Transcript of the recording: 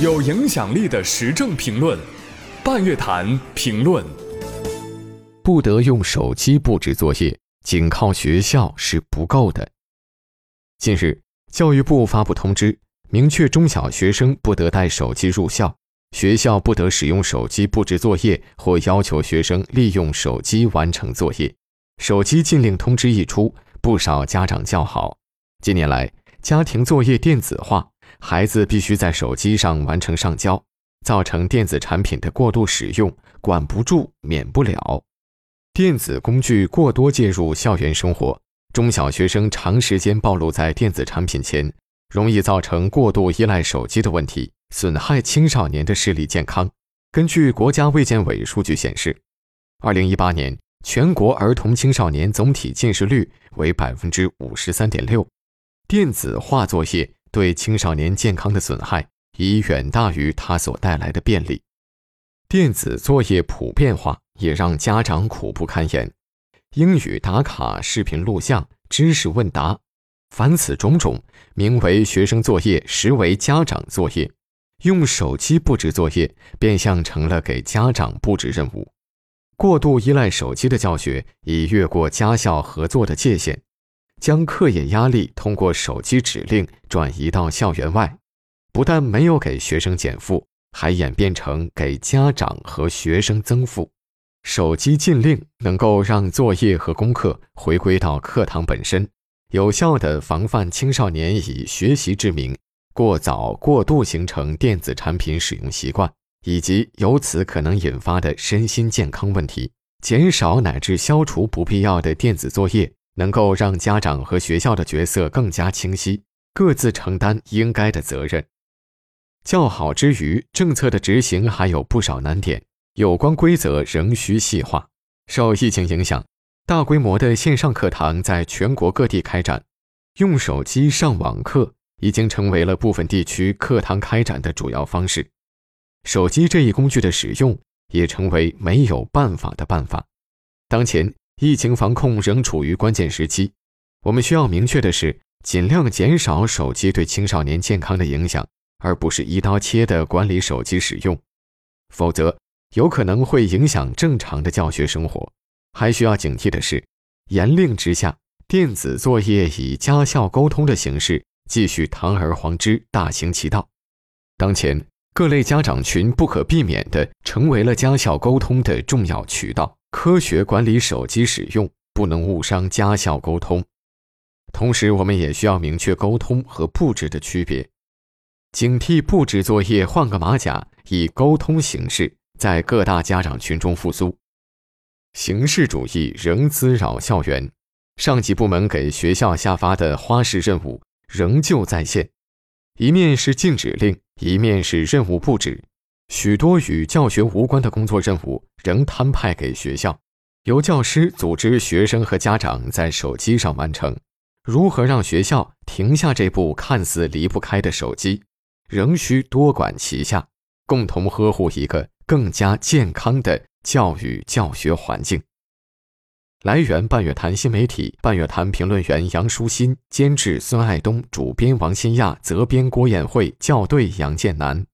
有影响力的时政评论，半月谈评论。不得用手机布置作业，仅靠学校是不够的。近日，教育部发布通知，明确中小学生不得带手机入校，学校不得使用手机布置作业或要求学生利用手机完成作业。手机禁令通知一出，不少家长叫好。近年来，家庭作业电子化。孩子必须在手机上完成上交，造成电子产品的过度使用，管不住，免不了。电子工具过多介入校园生活，中小学生长时间暴露在电子产品前，容易造成过度依赖手机的问题，损害青少年的视力健康。根据国家卫健委数据显示，二零一八年全国儿童青少年总体近视率为百分之五十三点六，电子化作业。对青少年健康的损害已远大于它所带来的便利。电子作业普遍化也让家长苦不堪言。英语打卡、视频录像、知识问答，凡此种种，名为学生作业，实为家长作业。用手机布置作业，变相成了给家长布置任务。过度依赖手机的教学，已越过家校合作的界限。将课业压力通过手机指令转移到校园外，不但没有给学生减负，还演变成给家长和学生增负。手机禁令能够让作业和功课回归到课堂本身，有效地防范青少年以学习之名过早过度形成电子产品使用习惯，以及由此可能引发的身心健康问题，减少乃至消除不必要的电子作业。能够让家长和学校的角色更加清晰，各自承担应该的责任。较好之余，政策的执行还有不少难点，有关规则仍需细化。受疫情影响，大规模的线上课堂在全国各地开展，用手机上网课已经成为了部分地区课堂开展的主要方式。手机这一工具的使用也成为没有办法的办法。当前。疫情防控仍处于关键时期，我们需要明确的是，尽量减少手机对青少年健康的影响，而不是一刀切的管理手机使用，否则有可能会影响正常的教学生活。还需要警惕的是，严令之下，电子作业以家校沟通的形式继续堂而皇之大行其道。当前，各类家长群不可避免地成为了家校沟通的重要渠道。科学管理手机使用，不能误伤家校沟通。同时，我们也需要明确沟通和布置的区别，警惕布置作业换个马甲，以沟通形式在各大家长群中复苏。形式主义仍滋扰校园，上级部门给学校下发的花式任务仍旧在线，一面是禁止令，一面是任务布置。许多与教学无关的工作任务仍摊派给学校，由教师组织学生和家长在手机上完成。如何让学校停下这部看似离不开的手机，仍需多管齐下，共同呵护一个更加健康的教育教学环境。来源：半月谈新媒体，半月谈评论员杨舒心，监制孙爱东，主编王新亚，责编郭艳慧，校对杨建南。